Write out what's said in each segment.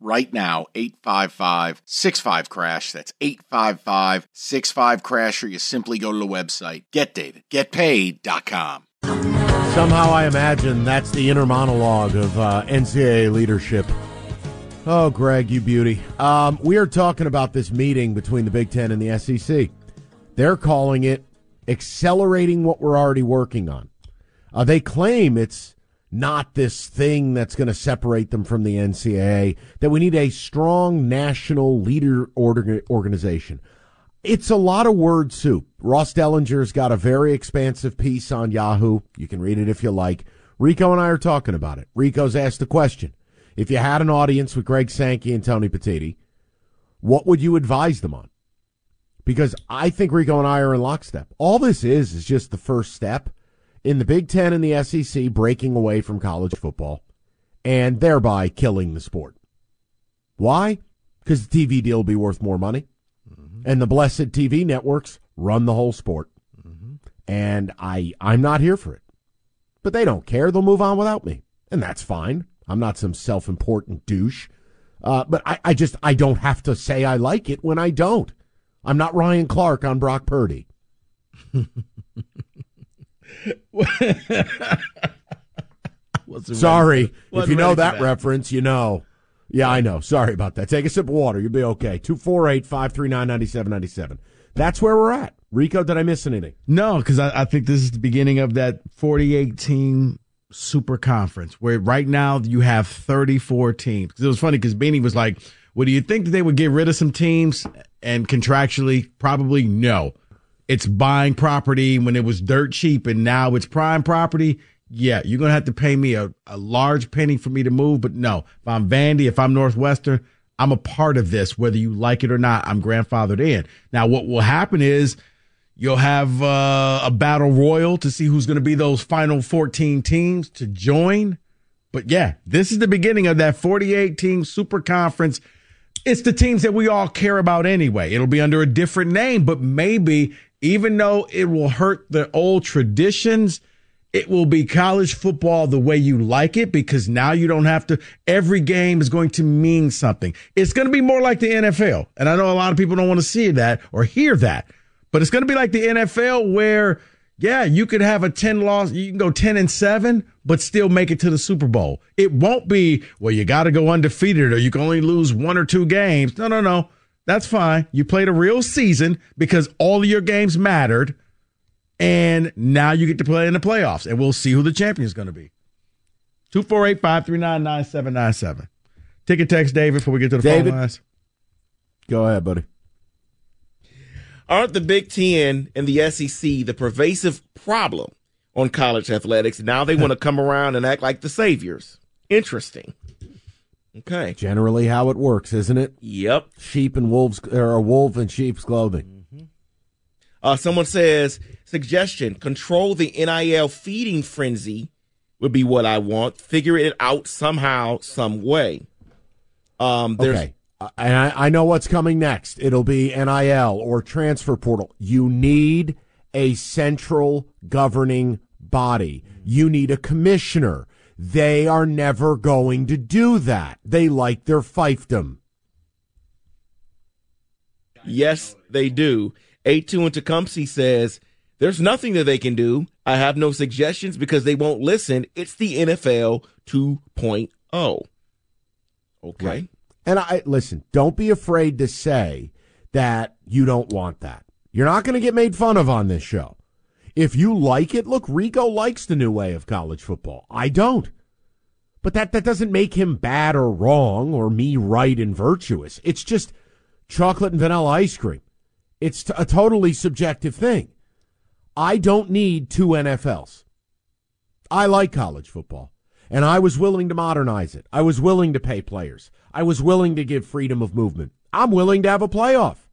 right now 855 65 crash that's 855 65 crash or you simply go to the website getdavidgetpaid.com Somehow I imagine that's the inner monologue of uh, NCAA leadership. Oh, Greg, you beauty. Um, we are talking about this meeting between the Big Ten and the SEC. They're calling it accelerating what we're already working on. Uh, they claim it's not this thing that's going to separate them from the NCAA, that we need a strong national leader organization. It's a lot of word soup. Ross Dellenger's got a very expansive piece on Yahoo. You can read it if you like. Rico and I are talking about it. Rico's asked the question if you had an audience with Greg Sankey and Tony Petitti, what would you advise them on? Because I think Rico and I are in lockstep. All this is is just the first step in the Big Ten and the SEC breaking away from college football and thereby killing the sport. Why? Because the TV deal will be worth more money and the blessed TV networks run the whole sport. Mm-hmm. And I I'm not here for it. But they don't care. They'll move on without me. And that's fine. I'm not some self-important douche. Uh, but I, I just I don't have to say I like it when I don't. I'm not Ryan Clark on Brock Purdy. Sorry. If you know that reference, you know. Yeah, I know. Sorry about that. Take a sip of water. You'll be okay. 248 539 9797. That's where we're at. Rico, did I miss anything? No, because I, I, think this is the beginning of that 48 team super conference where right now you have 34 teams. It was funny because Beanie was like, well, do you think that they would get rid of some teams? And contractually, probably no. It's buying property when it was dirt cheap and now it's prime property yeah, you're gonna have to pay me a, a large penny for me to move. But no, if I'm Vandy, if I'm Northwestern, I'm a part of this, whether you like it or not. I'm grandfathered in. Now, what will happen is you'll have uh, a battle royal to see who's going to be those final 14 teams to join. But yeah, this is the beginning of that 48 team super conference. It's the teams that we all care about anyway. It'll be under a different name, but maybe even though it will hurt the old traditions, it will be college football the way you like it because now you don't have to, every game is going to mean something. It's going to be more like the NFL. And I know a lot of people don't want to see that or hear that, but it's going to be like the NFL where, yeah, you could have a 10 loss, you can go 10 and 7, but still make it to the Super Bowl. It won't be, well, you got to go undefeated or you can only lose one or two games. No, no, no. That's fine. You played a real season because all of your games mattered and now you get to play in the playoffs, and we'll see who the champion is going to be. 248 539 9797. Ticket text David before we get to the David, phone lines. Go ahead, buddy. Aren't the Big Ten and the SEC the pervasive problem on college athletics? Now they want to come around and act like the saviors. Interesting. Okay. Generally, how it works, isn't it? Yep. Sheep and wolves, or a wolf in sheep's clothing. Mm-hmm. Uh, someone says suggestion control the NIL feeding frenzy would be what I want. Figure it out somehow, some way. Um, okay. And I, I know what's coming next. It'll be NIL or transfer portal. You need a central governing body. You need a commissioner. They are never going to do that. They like their fiefdom. Yes, they do. A2 and Tecumseh says, There's nothing that they can do. I have no suggestions because they won't listen. It's the NFL 2.0. Okay. Right. And I listen, don't be afraid to say that you don't want that. You're not going to get made fun of on this show. If you like it, look, Rico likes the new way of college football. I don't. But that, that doesn't make him bad or wrong or me right and virtuous. It's just chocolate and vanilla ice cream. It's t- a totally subjective thing. I don't need two NFLs. I like college football, and I was willing to modernize it. I was willing to pay players. I was willing to give freedom of movement. I'm willing to have a playoff.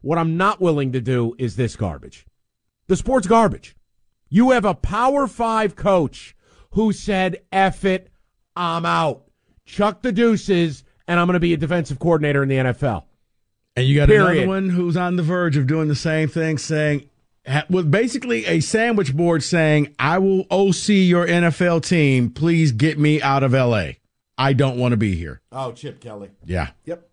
What I'm not willing to do is this garbage. The sport's garbage. You have a Power Five coach who said, F it, I'm out. Chuck the deuces, and I'm going to be a defensive coordinator in the NFL. And you got Period. another one who's on the verge of doing the same thing, saying, ha- with basically a sandwich board saying, I will OC your NFL team. Please get me out of LA. I don't want to be here. Oh, Chip Kelly. Yeah. Yep.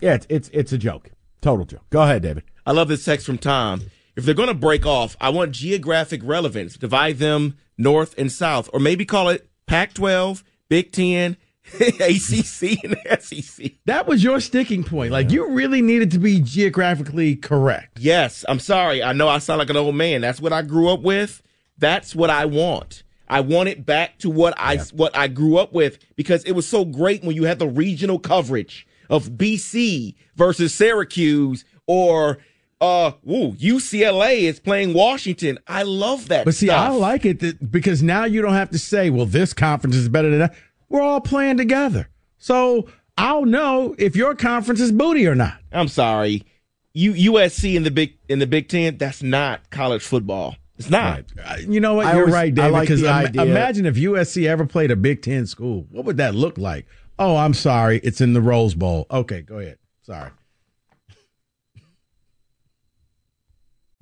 Yeah, it's, it's, it's a joke. Total joke. Go ahead, David. I love this text from Tom. If they're going to break off, I want geographic relevance. Divide them north and south, or maybe call it Pac 12, Big 10, ACC, and SEC. That was your sticking point. Like, you really needed to be geographically correct. Yes, I'm sorry. I know I sound like an old man. That's what I grew up with. That's what I want. I want it back to what I what I grew up with because it was so great when you had the regional coverage of BC versus Syracuse or uh woo, UCLA is playing Washington. I love that. But see, stuff. I like it that, because now you don't have to say, well, this conference is better than that. We're all playing together. So I'll know if your conference is booty or not. I'm sorry. U- USC in the big in the Big 10, that's not college football. It's not. Uh, You know what? I You're always- right, I David. Because the idea- imagine if USC ever played a Big Ten school. What would that look like? Oh, I'm sorry. It's in the Rose Bowl. Okay, go ahead. Sorry.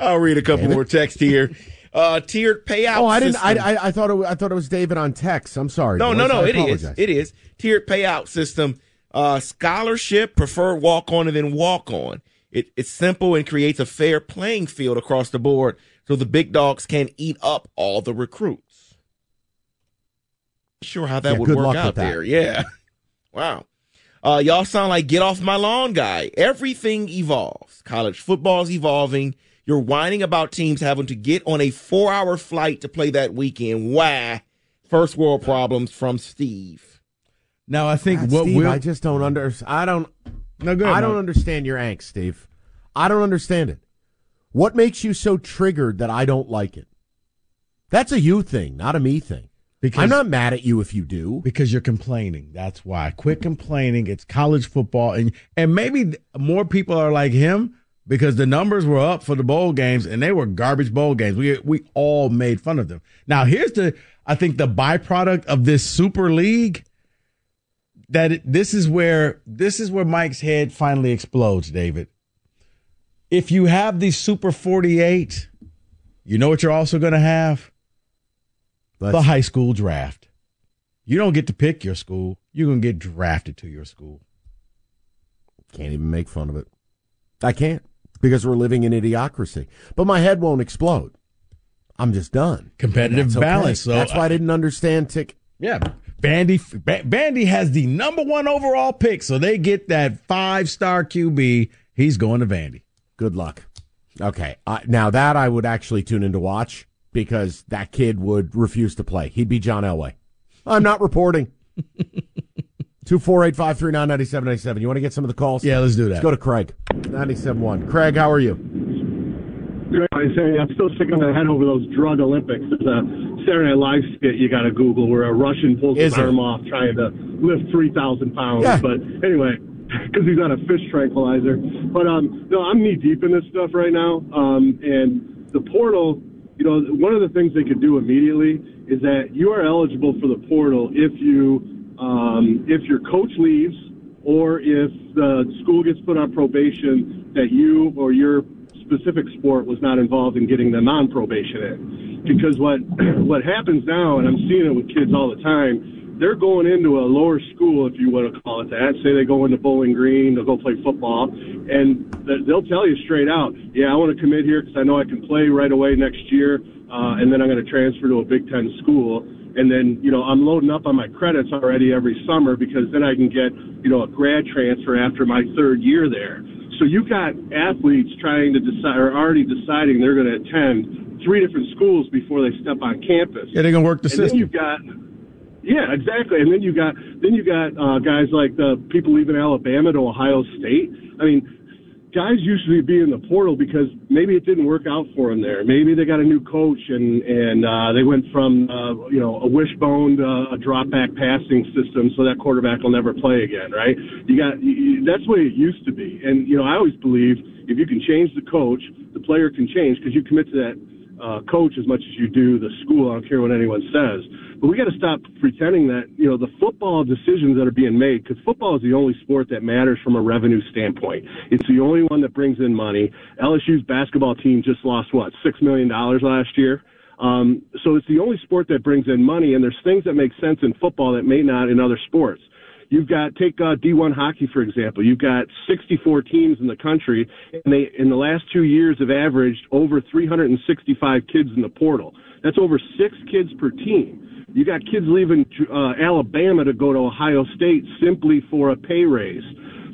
I'll read a couple more texts here. Uh, tiered payout. Oh, I didn't. I, system. I, I thought it. I thought it was David on text. I'm sorry. No, boys. no, no. I It is. apologize. It is tiered payout system. Uh, scholarship, preferred walk on, and then walk on. It, it's simple and creates a fair playing field across the board, so the big dogs can eat up all the recruits. Sure, how that Yeah, would work out there. Yeah. Wow. Uh, y'all sound like get off my lawn guy. Everything evolves. College football's evolving. You're whining about teams having to get on a four hour flight to play that weekend. Why? First world problems from Steve. Now, I think God, what Steve, will I just don't under. I don't. No good. I no. don't understand your angst, Steve. I don't understand it. What makes you so triggered that I don't like it? That's a you thing, not a me thing. Because I'm not mad at you if you do. because you're complaining. That's why. Quit complaining. It's college football, and and maybe more people are like him because the numbers were up for the bowl games, and they were garbage bowl games. We we all made fun of them. Now here's the I think the byproduct of this super league that it, this is where this is where Mike's head finally explodes, David. If you have the super 48, you know what you're also going to have? Let's- the high school draft. You don't get to pick your school. You're going to get drafted to your school. Can't even make fun of it. I can't because we're living in idiocracy. But my head won't explode. I'm just done. Competitive That's okay. balance. So That's why I didn't understand tick. yeah, Vandy Ba- Vandy has the number one overall pick, so they get that five star QB. He's going to Vandy. Good luck. Okay. Uh, now that I would actually tune in to watch because that kid would refuse to play. He'd be John Elway. I'm not reporting. Two four eight five three nine ninety seven ninety seven. You want to get some of the calls? Yeah, let's do that. Let's go to Craig. Ninety seven one. Craig, how are you? Great. I say I'm still sticking my head over those drug Olympics. There's a Saturday Night Live skit you got to Google where a Russian pulls Is his it? arm off trying to lift three thousand pounds. Yeah. But anyway, because he's on a fish tranquilizer. But um, no, I'm knee deep in this stuff right now. Um, and the portal, you know, one of the things they could do immediately is that you are eligible for the portal if you um, if your coach leaves or if the school gets put on probation that you or your specific sport was not involved in getting them on probation in. Because what what happens now, and I'm seeing it with kids all the time, they're going into a lower school, if you want to call it that. Say they go into Bowling Green, they'll go play football, and they'll tell you straight out, yeah, I want to commit here because I know I can play right away next year, uh, and then I'm going to transfer to a Big Ten school. And then, you know, I'm loading up on my credits already every summer because then I can get, you know, a grad transfer after my third year there. So you've got athletes trying to decide, or already deciding they're going to attend three different schools before they step on campus. Yeah, they're going to work the and system. you've got, yeah, exactly. And then you got then you got uh, guys like the people leaving Alabama to Ohio State. I mean, guys usually be in the portal because maybe it didn't work out for them there. Maybe they got a new coach and and uh, they went from uh, you know a wishbone to a drop back passing system, so that quarterback will never play again, right? You got you, that's the way it used to be. And you know, I always believe if you can change the coach, the player can change because you commit to that uh, coach as much as you do the school. I don't care what anyone says. But we got to stop pretending that, you know, the football decisions that are being made, because football is the only sport that matters from a revenue standpoint. It's the only one that brings in money. LSU's basketball team just lost, what, $6 million last year? Um, so it's the only sport that brings in money, and there's things that make sense in football that may not in other sports. You've got take uh, D1 hockey for example. You've got 64 teams in the country, and they in the last two years have averaged over 365 kids in the portal. That's over six kids per team. You got kids leaving uh, Alabama to go to Ohio State simply for a pay raise.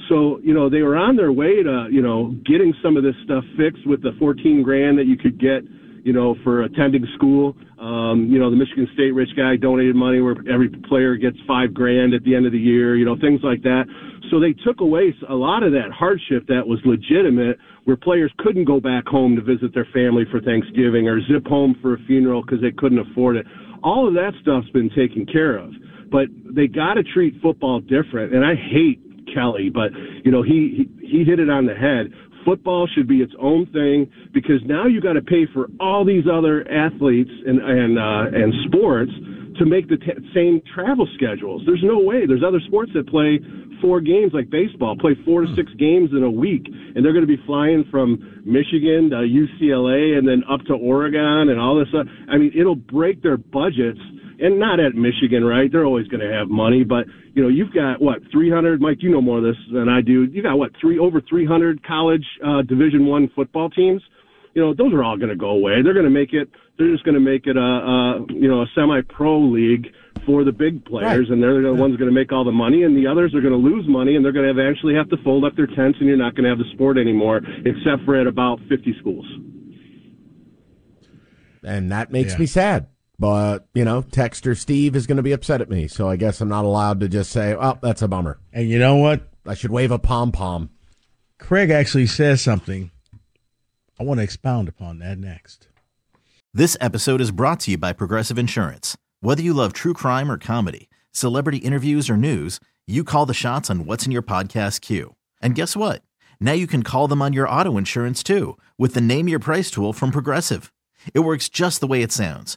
So, you know, they were on their way to, you know, getting some of this stuff fixed with the 14 grand that you could get, you know, for attending school. Um, you know, the Michigan State rich guy donated money where every player gets five grand at the end of the year, you know, things like that. So they took away a lot of that hardship that was legitimate where players couldn't go back home to visit their family for Thanksgiving or zip home for a funeral because they couldn't afford it. All of that stuff's been taken care of. But they got to treat football different. And I hate Kelly, but you know he, he he hit it on the head. Football should be its own thing because now you got to pay for all these other athletes and and uh, and sports to make the t- same travel schedules. There's no way. There's other sports that play four games like baseball, play four to six games in a week, and they're going to be flying from Michigan to UCLA and then up to Oregon and all this stuff. I mean, it'll break their budgets and not at Michigan, right? They're always going to have money, but you know, you've got what 300. Mike, you know more of this than I do. You got what three over 300 college uh, Division One football teams. You know, those are all going to go away. They're going to make it. They're just going to make it a, a you know a semi-pro league for the big players, Right. and they're the ones going to make all the money, and the others are going to lose money, and they're going to eventually have to fold up their tents, and you're not going to have the sport anymore, except for at about 50 schools. and that makes Yeah. me sad. But you know, Texter Steve is going to be upset at me, so I guess I'm not allowed to just say, "Oh, that's a bummer." And you know what? I should wave a pom pom. Craig actually says something. I want to expound upon that next. This episode is brought to you by Progressive Insurance. Whether you love true crime or comedy, celebrity interviews or news, you call the shots on what's in your podcast queue. And guess what? Now you can call them on your auto insurance too with the Name Your Price tool from Progressive. It works just the way it sounds.